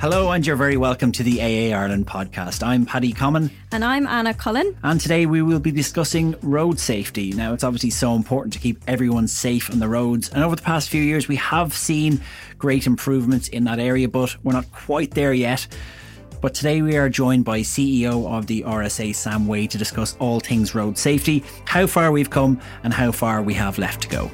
Hello, and you're very welcome to the AA Ireland podcast. I'm Paddy Comyn. And I'm Anna Cullen. And today we will be discussing road safety. Now, it's obviously so important to keep everyone safe on the roads. And over the past few years, we have seen great improvements in that area, but we're not quite there yet. But today we are joined by CEO of the RSA, Sam Waide, to discuss all things road safety, how far we've come, and how far we have left to go.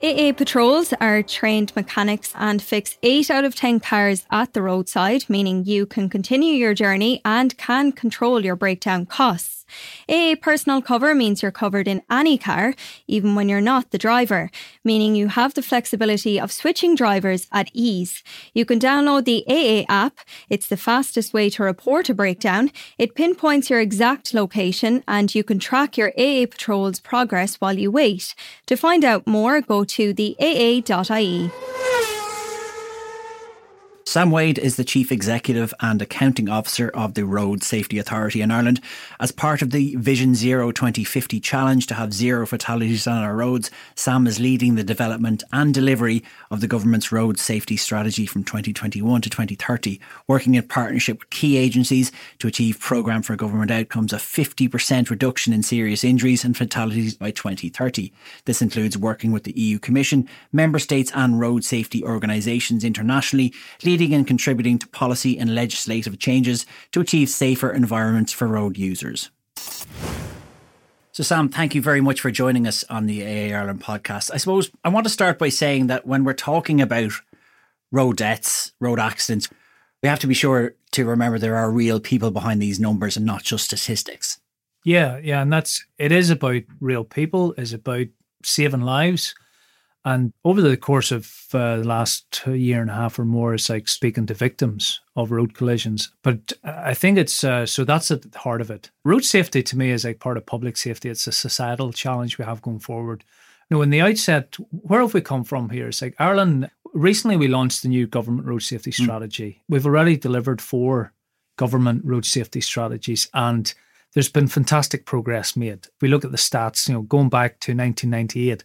AA patrols are trained mechanics and fix 8 out of 10 cars at the roadside, meaning you can continue your journey and can control your breakdown costs. AA personal cover means you're covered in any car, even when you're not the driver, meaning you have the flexibility of switching drivers at ease. You can download the AA app. It's the fastest way to report a breakdown. It pinpoints your exact location and you can track your AA patrol's progress while you wait. To find out more, go to the AA.ie. Sam Waide is the Chief Executive and Accounting Officer of the Road Safety Authority in Ireland. As part of the Vision Zero 2050 challenge to have zero fatalities on our roads, Sam is leading the development and delivery of the government's road safety strategy from 2021 to 2030, working in partnership with key agencies to achieve programme for government outcomes of 50% reduction in serious injuries and fatalities by 2030. This includes working with the EU Commission, member states and road safety organisations internationally, leading leading and contributing to policy and legislative changes to achieve safer environments for road users. So, Sam, thank you very much for joining us on the AA Ireland podcast. I suppose I want to start by saying that when we're talking about road deaths, road accidents, we have to be sure to remember there are real people behind these numbers and not just statistics. Yeah, yeah, and that's it is about real people, is about saving lives. And over the course of uh, the last year and a half or more, it's like speaking to victims of road collisions. But I think it's uh, so that's at the heart of it. Road safety to me is like part of public safety. It's a societal challenge we have going forward. Now, in the outset, where have we come from here? It's like Ireland. Recently, we launched the new government road safety hmm. strategy. Mm. We've already delivered four government road safety strategies, and there's been fantastic progress made. If we look at the stats, you know, going back to 1998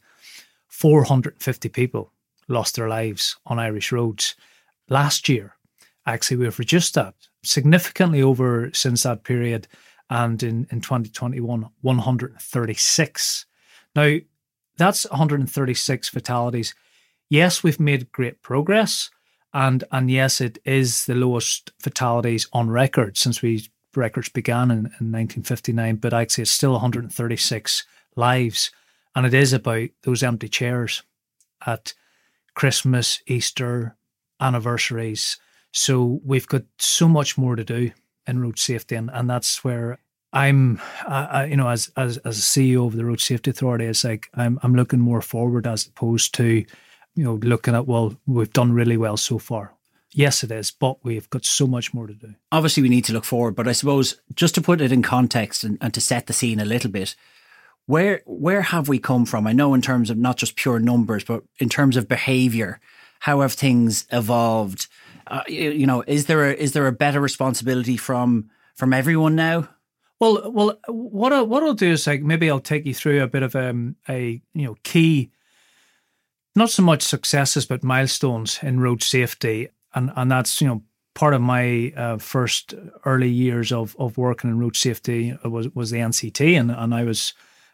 450 people lost their lives on Irish roads. Last year, actually, we've reduced that significantly over since that period. And in, in 2021, 136. Now, that's 136 fatalities. Yes, we've made great progress. And, and yes, it is the lowest fatalities on record since we records began in, in 1959, but actually it's still 136 lives. And it is about those empty chairs at Christmas, Easter, anniversaries. So we've got so much more to do in road safety, and, and that's where I'm, I, you know, as as as a CEO of the Road Safety Authority, it's like I'm I'm looking more forward as opposed to, you know, looking at well, we've done really well so far. Yes, it is, but we've got so much more to do. Obviously, we need to look forward, but I suppose just to put it in context and, and to set the scene a little bit, where where have we come from? I know in terms of not just pure numbers, but in terms of behaviour, how have things evolved? Uh, you know, is there a, is there a better responsibility from from everyone now? Well, well, what I, what I'll do is like maybe I'll take you through a bit of um, a you know key, not so much successes but milestones in road safety, and and that's you know part of my uh, first early years of of working in road safety was was the NCT, and and I was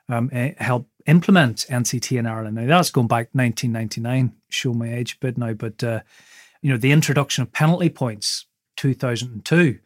um, eh, help implement NCT in Ireland. Now that's going back 1999. Show my age a bit now, but uh, you know the introduction of penalty points 2002,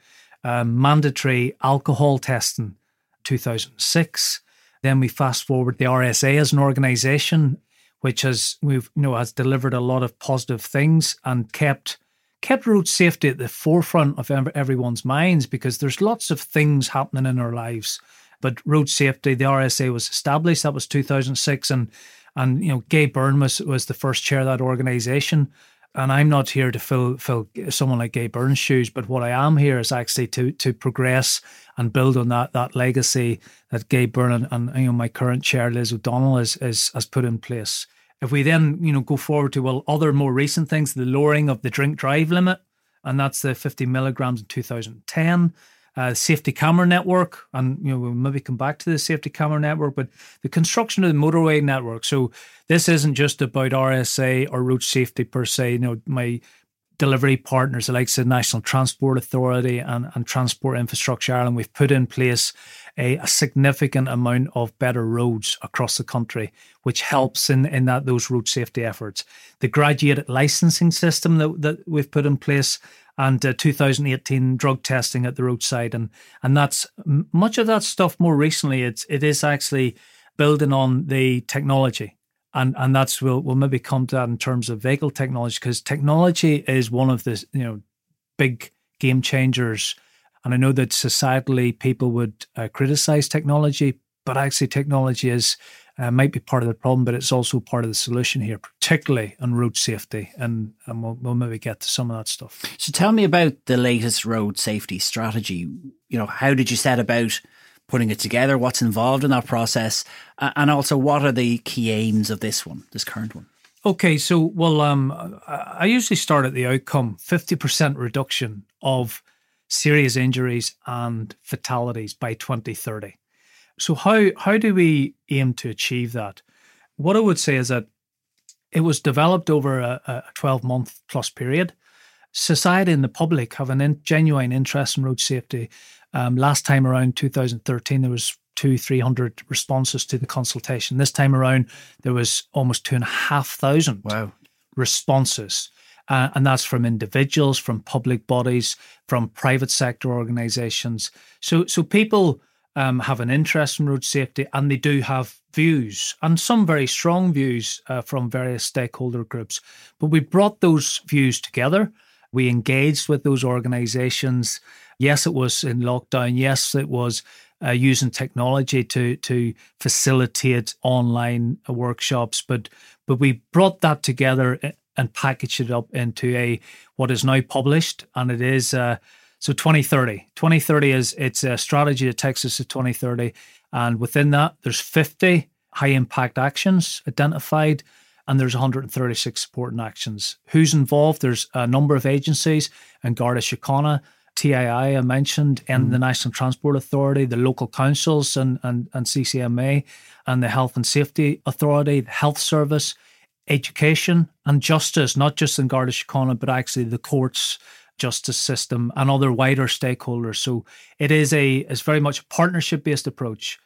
um, mandatory alcohol testing 2006. Then we fast forward the RSA as an organisation, which has we've you know has delivered a lot of positive things and kept kept road safety at the forefront of everyone's minds because there's lots of things happening in our lives but road safety, the RSA was established. That was 2006, and and you know, Gay Byrne was was the first chair of that organisation. And I'm not here to fill fill someone like Gay Byrne's shoes, but what I am here is actually to to progress and build on that that legacy that Gay Byrne and, and you know my current chair Liz O'Donnell is, is has put in place. If we then you know go forward to well other more recent things, the lowering of the drink drive limit, and that's the 50 milligrams in 2010 uh, safety camera network, and you know we'll maybe come back to the safety camera network, but the construction of the motorway network. So this isn't just about RSA or road safety per se. You know, my delivery partners, like the National Transport Authority and, and Transport Infrastructure Ireland, we've put in place a, a, significant amount of better roads across the country, which helps in, in that those road safety efforts. The graduated licensing system that, that we've put in place and uh, 2018 drug testing at the roadside and and that's much of that stuff more recently it's it is actually building on the technology and and that's we'll we'll maybe come to that in terms of vehicle technology because technology is one of the you know big game changers and I know that societally people would uh, criticize technology but actually technology is uh, might be part of the problem, but it's also part of the solution here, particularly on road safety. And, and we'll, we'll maybe get to some of that stuff. So tell me about the latest road safety strategy. You know, how did you set about putting it together? What's involved in that process? And also, what are the key aims of this one, this current one? Okay, so well, um, I usually start at the outcome: fifty percent reduction of serious injuries and fatalities by twenty thirty. So how how do we aim to achieve that? What I would say is that it was developed over a, 12 month plus period. Society and the public have a in, genuine interest in road safety. Um, last time around 2013, there was two, 300 responses to the consultation. This time around, there was almost two and a half thousand wow. responses. Uh, and that's from individuals, from public bodies, from private sector organizations. So, so people um, have an interest in road safety and they do have views and some very strong views uh, from various stakeholder groups. But we brought those views together. We engaged with those organizations. Yes, it was in lockdown. Yes, it was uh, using technology to to facilitate online workshops. But but we brought that together and packaged it up into a what is now published, and it is. Uh, so 2030, 2030 is it's a strategy that takes us to 2030, and within that, there's 50 high impact actions identified, and there's 136 supporting actions. Who's involved? There's a number of agencies, and Garda Síochána, TII I mentioned, and mm. the National Transport Authority, the local councils, and and and CCMA, and the Health and Safety Authority, the Health Service, education and justice, not just in Garda Síochána, but actually the courts justice system and other wider stakeholders. So it is a it's very much a partnership based approach.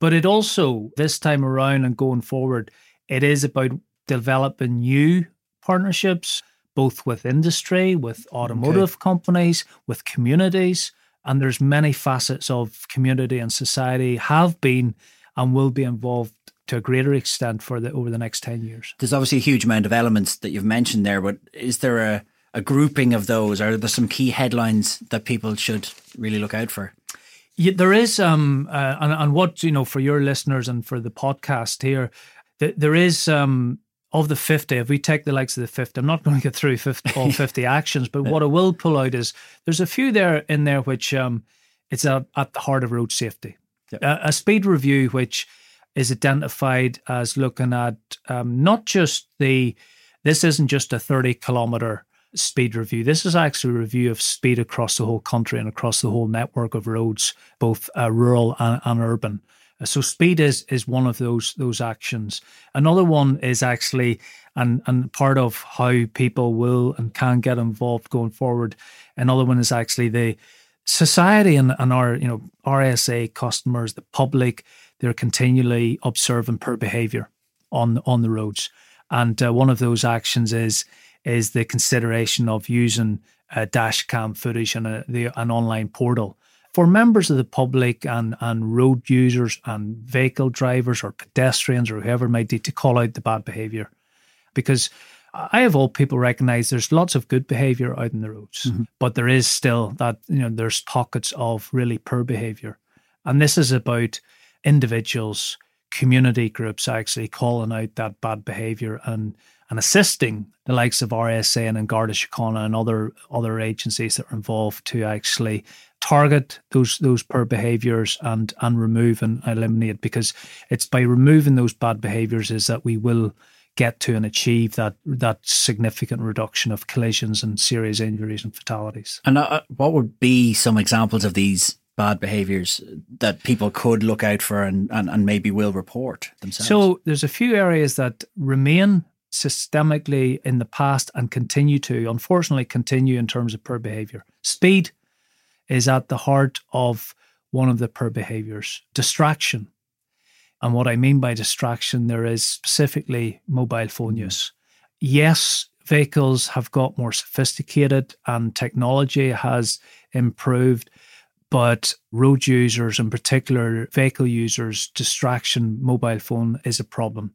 But it also, this time around and going forward, it is about developing new partnerships, both with industry, with automotive okay. companies, with communities. And there's many facets of community and society have been and will be involved to a greater extent for the over the next 10 years. There's obviously a huge amount of elements that you've mentioned there, but is there a a grouping of those? Are there some key headlines that people should really look out for? Yeah, there is, um, uh, and, and what you know for your listeners and for the podcast here, th- there is um, of the fifty. If we take the likes of the fifty, I'm not going to get through 50, all fifty actions, but what I will pull out is there's a few there in there which um, it's at, at the heart of road safety. Yep. A, a, speed review which is identified as looking at um, not just the this isn't just a 30 kilometer speed review. This is actually a review of speed across the whole country and across the whole network of roads, both uh, rural and, and urban. Uh, so speed is is one of those those actions. Another one is actually and and part of how people will and can get involved going forward. Another one is actually the society and, and our you know RSA customers, the public, they're continually observing poor behaviour on on the roads. And uh, one of those actions is is the consideration of using a dash cam footage and a, the, an online portal for members of the public and, and road users and vehicle drivers or pedestrians or whoever might be to call out the bad behaviour. Because I have all people recognize there's lots of good behavior out in the roads, mm-hmm. but there is still that, you know, there's pockets of really poor behavior. And this is about individuals, community groups actually calling out that bad behavior and and assisting the likes of RSA and Garda Síochána and other other agencies that are involved to actually target those those poor behaviours and and remove and eliminate because it's by removing those bad behaviours is that we will get to and achieve that that significant reduction of collisions and serious injuries and fatalities. And uh, what would be some examples of these bad behaviours that people could look out for and, and, and maybe will report themselves? So there's a few areas that remain systemically in the past and continue to, unfortunately, continue in terms of poor behaviour. Speed is at the heart of one of the poor behaviours. Distraction. And what I mean by distraction, there is specifically mobile phone mm. use. Yes, vehicles have got more sophisticated and technology has improved but road users, in particular vehicle users, distraction mobile phone is a problem.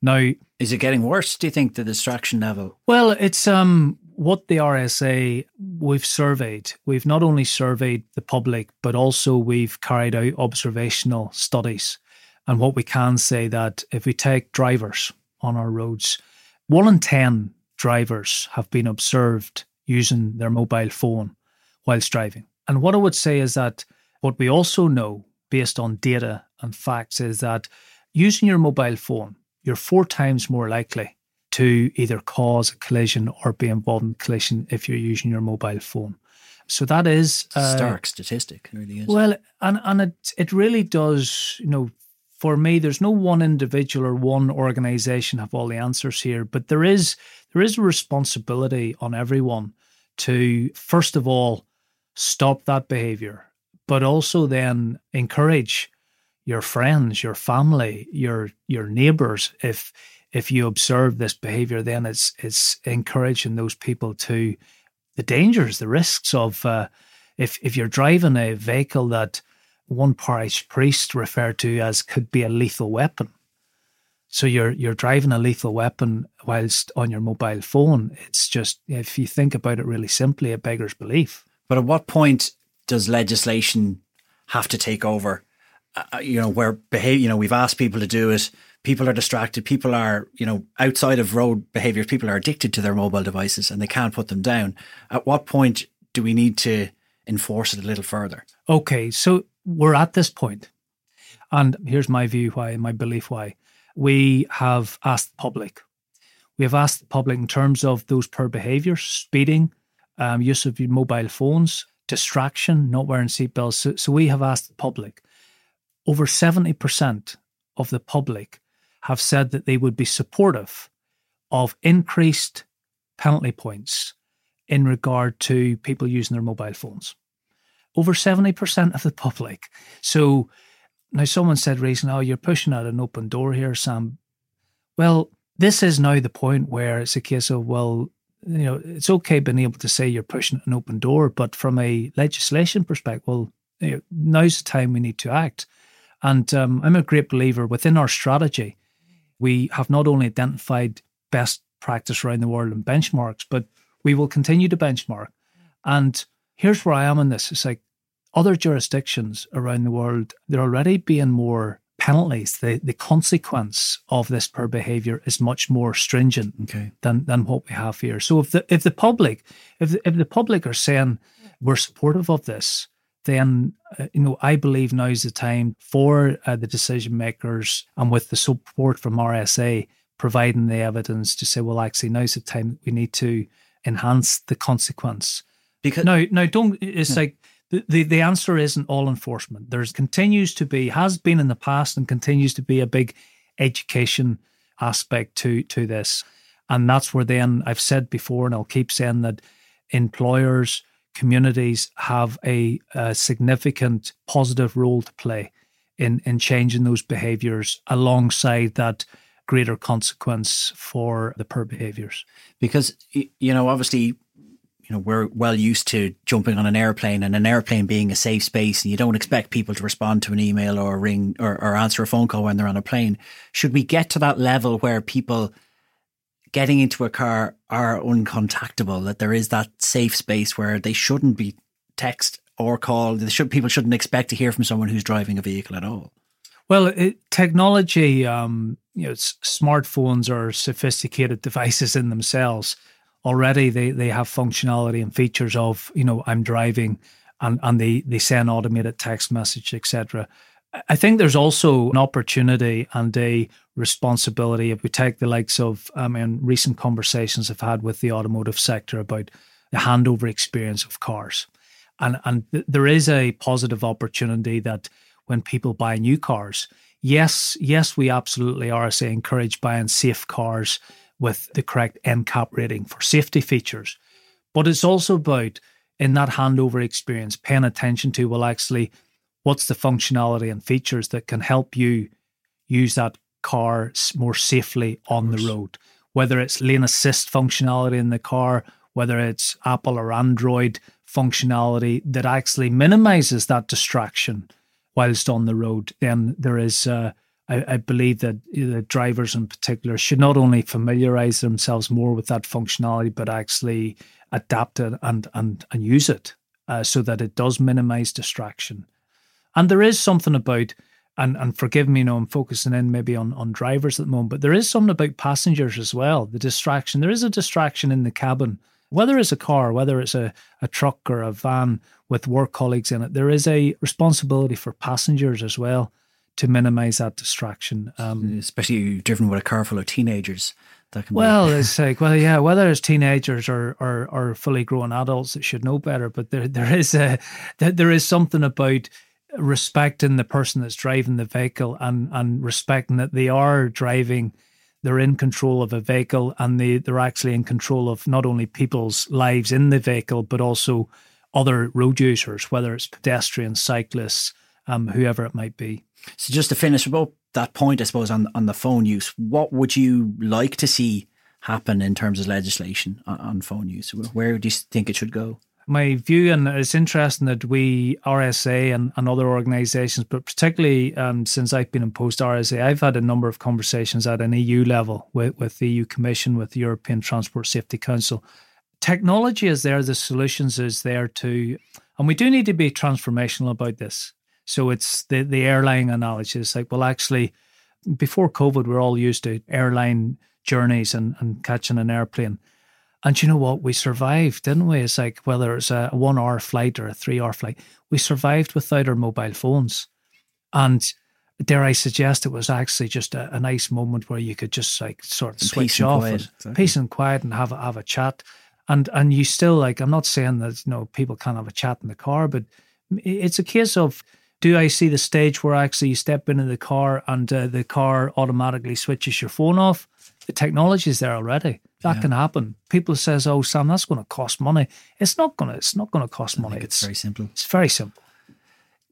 Now, is it getting worse? Do you think the distraction level? Well, it's um what the RSA we've surveyed. We've not only surveyed the public, but also we've carried out observational studies. And what we can say that if we take drivers on our roads, one in ten drivers have been observed using their mobile phone whilst driving. And what I would say is that what we also know based on data and facts is that using your mobile phone, you're four times more likely to either cause a collision or be involved in a collision if you're using your mobile phone. So that is uh, stark statistic, really is. Well, and and it it really does, you know, for me, there's no one individual or one organization have all the answers here, but there is there is a responsibility on everyone to first of all stop that behavior, but also then encourage your friends, your family, your your neighbors. If if you observe this behavior, then it's it's encouraging those people to the dangers, the risks of uh, if if you're driving a vehicle that one parish priest referred to as could be a lethal weapon. So you're you're driving a lethal weapon whilst on your mobile phone. It's just if you think about it really simply, a beggars belief. But at what point does legislation have to take over? Uh, uh, you know, where behave, you know, we've asked people to do it. People are distracted. People are, you know, outside of road behaviors, people are addicted to their mobile devices and they can't put them down. At what point do we need to enforce it a little further? Okay. So we're at this point. And here's my view why, my belief why. We have asked the public. We have asked the public in terms of those poor behaviors, speeding, um, use of mobile phones, distraction, not wearing seatbelts. So, so we have asked the public. Over 70% of the public have said that they would be supportive of increased penalty points in regard to people using their mobile phones. Over 70% of the public. So now someone said recently, oh, you're pushing out an open door here, Sam. Well, this is now the point where it's a case of, well, you know, it's okay being able to say you're pushing an open door, but from a legislation perspective, well, you know, now's the time we need to act. And um, I'm a great believer within our strategy. We have not only identified best practice around the world and benchmarks, but we will continue to benchmark. And here's where I am in this: it's like other jurisdictions around the world, they're already being more penalties, the, the consequence of this poor behaviour is much more stringent okay. than, than what we have here. So if the if the public if the, if the public are saying we're supportive of this, then uh, you know I believe now is the time for uh, the decision makers and with the support from RSA providing the evidence to say, well, actually now's the time we need to enhance the consequence. Because now, now don't it's yeah. like the, the, answer isn't all enforcement. There's continues to be, has been in the past, and continues to be a big education aspect to to this. And that's where then I've said before, and I'll keep saying that employers, communities have a, a significant positive role to play in in changing those behaviours alongside that greater consequence for the poor behaviours. Because you know, obviously you know, we're well used to jumping on an airplane and an airplane being a safe space and you don't expect people to respond to an email or ring or, or answer a phone call when they're on a plane. Should we get to that level where people getting into a car are uncontactable, that there is that safe space where they shouldn't be text or call. They should, people shouldn't expect to hear from someone who's driving a vehicle at all. Well, it, technology, um, you know, smartphones are sophisticated devices in themselves already they, they have functionality and features of, you know, I'm driving and, and they, they send automated text message, etc. I think there's also an opportunity and a responsibility if we take the likes of I mean recent conversations I've had with the automotive sector about the handover experience of cars. And and th- there is a positive opportunity that when people buy new cars, yes, yes, we absolutely are say encourage buying safe cars with the correct NCAP rating for safety features. But it's also about in that handover experience paying attention to well actually what's the functionality and features that can help you use that car more safely on the road? Whether it's lane assist functionality in the car whether it's apple or android functionality that actually minimizes that distraction whilst on the road then there is uh, I, I, believe that the drivers in particular should not only familiarize themselves more with that functionality but actually adapt it and and, and use it uh, so that it does minimize distraction and there is something about, and, and forgive me, you know, I'm focusing in maybe on, on drivers at the moment, but there is something about passengers as well, the distraction. There is a distraction in the cabin, whether it's a car, whether it's a, a truck or a van with work colleagues in it, there is a responsibility for passengers as well to minimize that distraction. Um, Especially driven with a car full of teenagers. well, be. it's like well, yeah, whether it's teenagers or, or or fully grown adults that should know better, but there there is a there is something about respecting the person that's driving the vehicle and and respecting that they are driving they're in control of a vehicle and they they're actually in control of not only people's lives in the vehicle but also other road users whether it's pedestrians cyclists um, whoever it might be. So just to finish about that point i suppose on on the phone use what would you like to see happen in terms of legislation on, on phone use? Where do you think it should go my view, and it's interesting that we RSA and, and other organisations, but particularly um, since I've been in post RSA, I've had a number of conversations at an EU level with, with the EU Commission, with the European Transport Safety Council. Technology is there, the solutions is there too, and we do need to be transformational about this. So it's the the airline analogy. It's like, well, actually, before COVID, we're all used to airline journeys and, and catching an airplane and you know what? We survived, didn't we? It's like whether it's a one hour flight or a three hour flight, we survived without our mobile phones. And dare I suggest it was actually just a, a nice moment where you could just like sort of switch off, quiet, and, exactly. peace and quiet, and have a, have a chat. And and you still like I'm not saying that you know people can't have a chat in the car, but it's a case of do I see the stage where actually you step into the car and uh, the car automatically switches your phone off? The technology is there already. That yeah. can happen. People says, "Oh, Sam, that's going to cost money." It's not going to. It's not going to cost money. it's, it's very simple. It's very simple.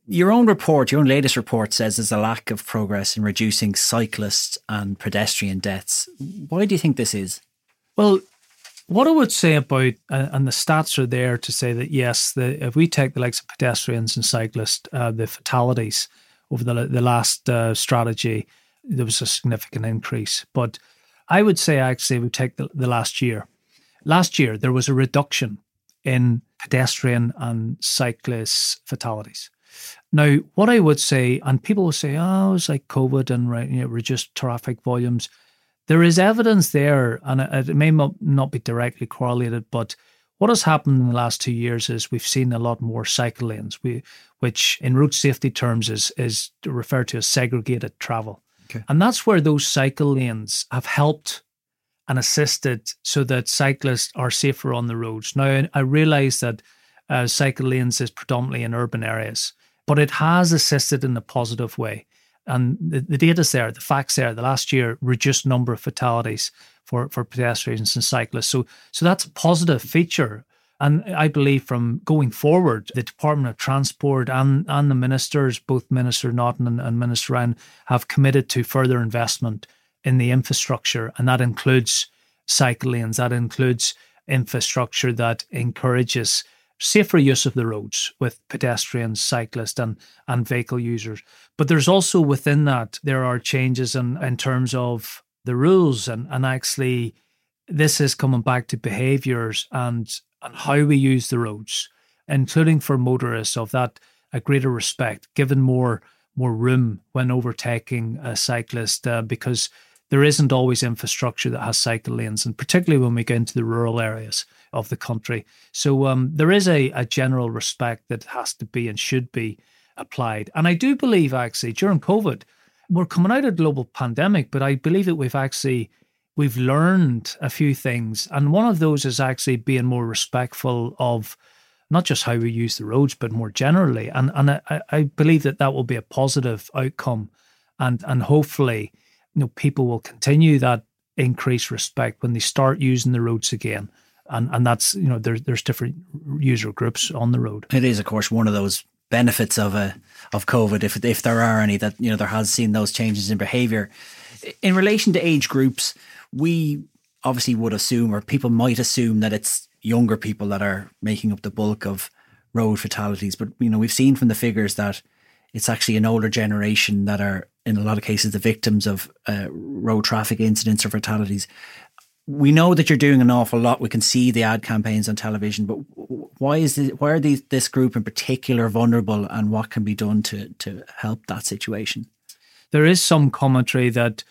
Your own report, your own latest report says there's a lack of progress in reducing cyclist and pedestrian deaths. Why do you think this is? Well, what I would say about, and the stats are there to say that yes, the, if we take the likes of pedestrians and cyclists, uh, the fatalities over the the last uh, strategy, there was a significant increase. But I would say actually we take the, the last year. Last year there was a reduction in pedestrian and cyclist fatalities. Now, what I would say, and people will say, "Oh, it's like COVID and you know, reduced traffic volumes." There is evidence there, and it, may not be directly correlated, but what has happened in the last two years is we've seen a lot more cycle lanes, we, which in road safety terms is is referred to as segregated travel. Okay. And that's where those cycle lanes have helped and assisted so that cyclists are safer on the roads. Now, I realize that uh, cycle lanes is predominantly in urban areas, but it has assisted in a positive way. And the, the data's there, the facts there. The last year reduced number of fatalities for, for pedestrians and cyclists. So, so that's a positive feature and I believe from going forward, the Department of Transport and, and the ministers, both Minister Naughton and, and Minister Ryan, have committed to further investment in the infrastructure. And that includes cycle lanes, that includes infrastructure that encourages safer use of the roads with pedestrians, cyclists, and, and vehicle users. But there's also within that, there are changes in, in terms of the rules and, and actually this is coming back to behaviors and and how we use the roads, including for motorists, of that a greater respect, given more more room when overtaking a cyclist, uh, because there isn't always infrastructure that has cycle lanes, and particularly when we get into the rural areas of the country. So um, there is a, a general respect that has to be and should be applied. And I do believe actually during COVID, we're coming out of a global pandemic, but I believe that we've actually we've learned a few things. And one of those is actually being more respectful of not just how we use the roads, but more generally. And and I, I believe that that will be a positive outcome, and and hopefully, you know, people will continue that increased respect when they start using the roads again. And and that's you know there's there's different user groups on the road. It is of course one of those benefits of a of COVID, if if there are any, that you know there has seen those changes in behaviour. In relation to age groups, we obviously would assume, or people might assume, that it's younger people that are making up the bulk of road fatalities. But you know, we've seen from the figures that it's actually an older generation that are, in a lot of cases, the victims of uh, road traffic incidents or fatalities. We know that you're doing an awful lot. We can see the ad campaigns on television, but why is this, why are these, this group in particular vulnerable, and what can be done to to help that situation? There is some commentary that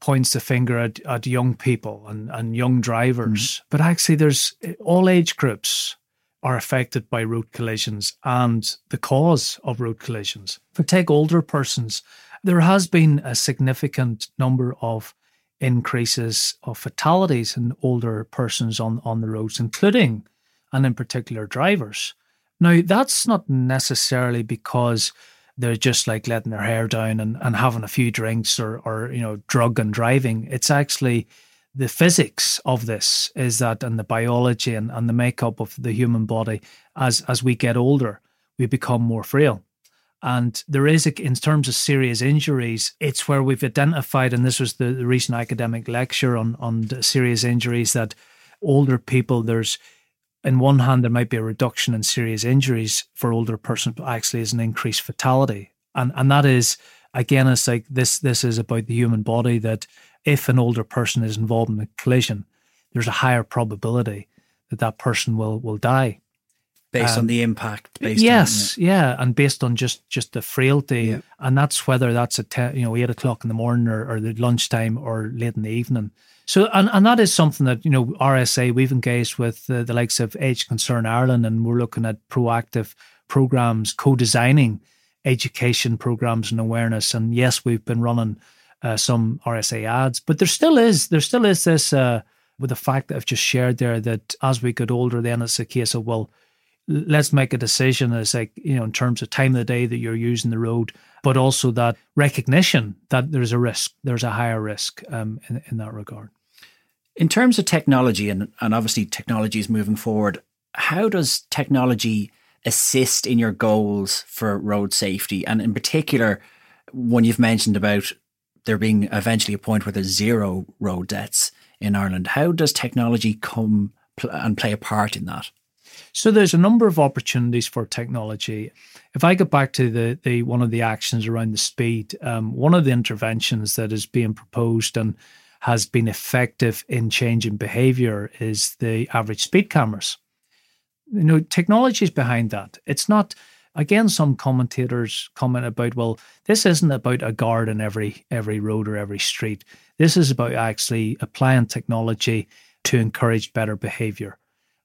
points the finger at, at young people and, and young drivers. Mm. But actually, there's all age groups are affected by road collisions and the cause of road collisions. For take older persons, there has been a significant number of increases of fatalities in older persons on, on the roads, including and in particular drivers. Now, that's not necessarily because they're just like letting their hair down and, and having a few drinks or, or, you know, drug and driving. It's actually the physics of this is that and the biology and, and the makeup of the human body as as we get older, we become more frail. And there is, a, in terms of serious injuries, it's where we've identified, and this was the, the recent academic lecture on, on serious injuries, that older people, there's in one hand, there might be a reduction in serious injuries for older persons, but actually is an increased fatality. And and that is again, it's like this this is about the human body that if an older person is involved in a collision, there's a higher probability that that person will will die based um, on the impact. yes, on, yeah. yeah. and based on just just the frailty, yeah. and that's whether that's at ten, you know eight o'clock in the morning or, or the lunchtime or late in the evening. So, and, and that is something that, you know, RSA, we've engaged with the likes of Age Concern Ireland, and we're looking at proactive programs, co designing education programs and awareness. And yes, we've been running uh, some RSA ads, but there still is, there still is this, uh, with the fact that I've just shared there, that as we get older, then it's a case of, well, let's make a decision as like you know in terms of time of the day that you're using the road but also that recognition that there's a risk there's a higher risk um, in, in that regard in terms of technology, and, and obviously technology is moving forward, how does technology assist in your goals for road safety? And in particular, when you've mentioned about there being eventually a point where there's zero road deaths in Ireland, how does technology come pl- and play a part in that? So there's a number of opportunities for technology. If I go back to the the one of the actions around the speed, um, one of the interventions that is being proposed and has been effective in changing behavior is the average speed cameras. You know, technology is behind that. It's not again some commentators comment about well this isn't about a guard in every every road or every street this is about actually applying technology to encourage better behavior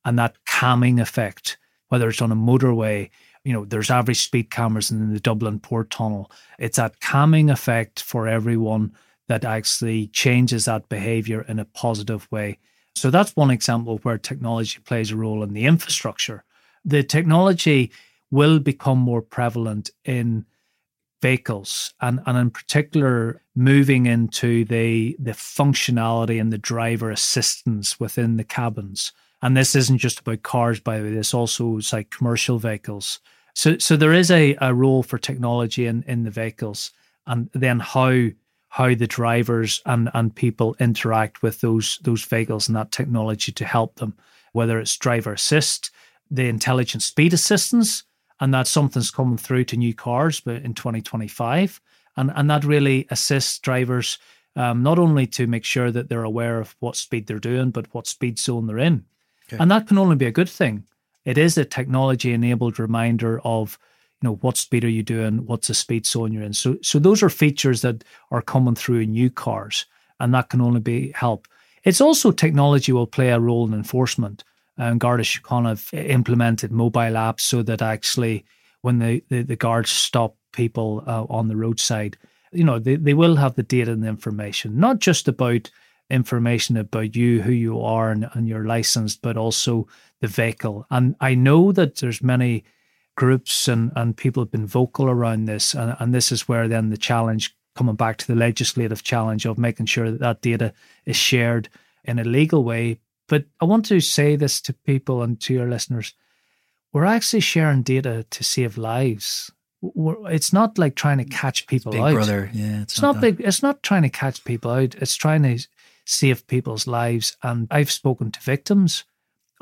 and that calming effect whether it's on a motorway you know there's average speed cameras in the dublin port tunnel it's that calming effect for everyone that actually changes that behavior in a positive way. So that's one example where technology plays a role in the infrastructure. The technology will become more prevalent in vehicles and, and in particular moving into the the functionality and the driver assistance within the cabins. And this isn't just about cars, by the way, this also is like commercial vehicles. So so there is a, a role for technology in, in the vehicles and then how how the drivers and, and people interact with those those vehicles and that technology to help them, whether it's driver assist, the intelligent speed assistance, and that's something's coming through to new cars, but in 2025, and and that really assists drivers um, not only to make sure that they're aware of what speed they're doing, but what speed zone they're in, okay. and that can only be a good thing. It is a technology enabled reminder of you know what speed are you doing? What's the speed zone you're in? So so those are features that are coming through in new cars and that can only be help. It's also technology will play a role in enforcement and Garda kind of implemented mobile apps so that actually when the, the, the guards stop people uh, on the roadside, you know, they, they will have the data and the information, not just about information about you, who you are, and, and your license, but also the vehicle. And I know that there's many groups and, and people have been vocal around this. And, and this is where then the challenge coming back to the legislative challenge of making sure that that data is shared in a legal way. But I want to say this to people and to your listeners. We're actually sharing data to save lives. We're, it's not like trying to catch people big out. brother, yeah. It's, it's not, not big. It's not trying to catch people out. It's trying to save people's lives. And I've spoken to victims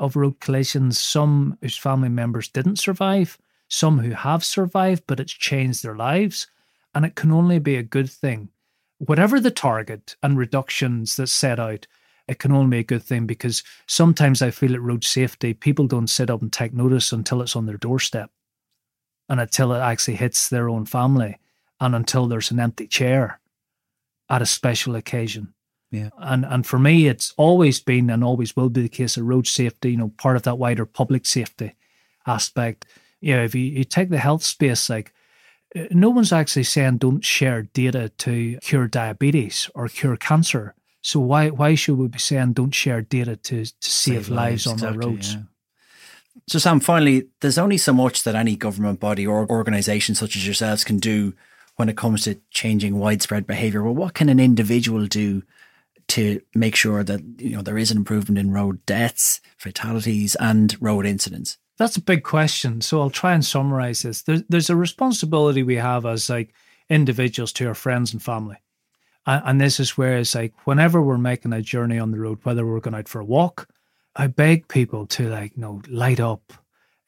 of road collisions, some whose family members didn't survive, some who have survived, but it's changed their lives. And it can only be a good thing. Whatever the target and reductions that's set out, it can only be a good thing because sometimes I feel at road safety, people don't sit up and take notice until it's on their doorstep and until it actually hits their own family and until there's an empty chair at a special occasion. Yeah. And and for me, it's always been and always will be the case of road safety, you know, part of that wider public safety aspect. You know, if you, you take the health space, like uh, no one's actually saying don't share data to cure diabetes or cure cancer. So why why should we be saying don't share data to, to save, save lives, lives, on exactly, the roads? Yeah. So Sam, finally, there's only so much that any government body or organisation such as yourselves can do when it comes to changing widespread behaviour. Well, what can an individual do to make sure that you know there is an improvement in road deaths, fatalities, and road incidents? That's a big question. So I'll try and summarize this. There's, there's a responsibility we have as like individuals to our friends and family. And, and this is where it's like whenever we're making a journey on the road, whether we're going out for a walk, I beg people to like, you know, light up.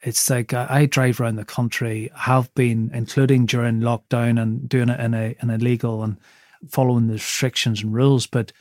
It's like I, I drive around the country, have been, including during lockdown and doing it in a in a legal and following the restrictions and rules, but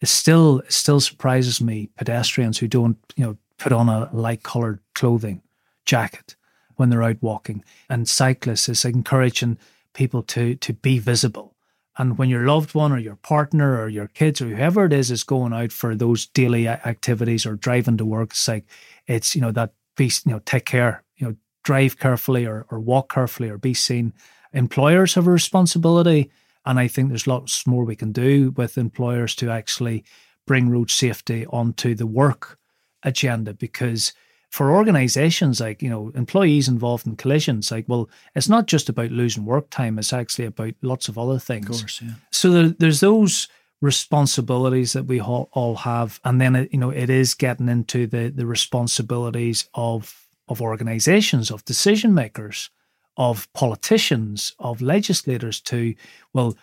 it still it still surprises me pedestrians who don't you know put on a light coloured clothing jacket when they're out walking. And cyclists is encouraging people to to be visible. And when your loved one or your partner or your kids or whoever it is is going out for those daily activities or driving to work it's like it's you know that be you know take care you know drive carefully or, or walk carefully or be seen. Employers have a responsibility and I think there's lots more we can do with employers to actually bring road safety onto the work agenda because for organizations like you know employees involved in collisions like well it's not just about losing work time it's actually about lots of other things. Of course yeah. So there, there's those responsibilities that we all have and then it, you know it is getting into the the responsibilities of of organizations of decision makers of politicians, of legislators to, well,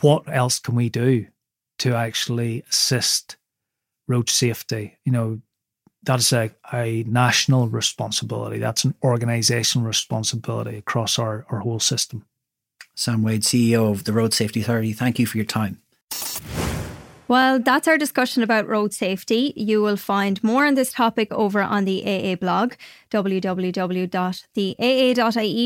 what else can we do to actually assist road safety? You know, that's a, a national responsibility. That's an organizational responsibility across our, our whole system. Sam Waide, CEO of the Road Safety Authority, thank you for your time. Well, that's our discussion about road safety. You will find more on this topic over on the AA blog, www.theaa.ie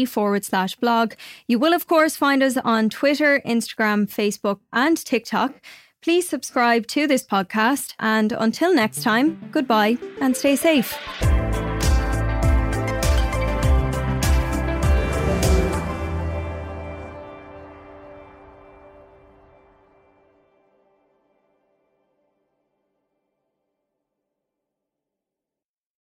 forward slash blog. You will, of course, find us on Twitter, Instagram, Facebook, and TikTok. Please subscribe to this podcast. And until next time, goodbye and stay safe.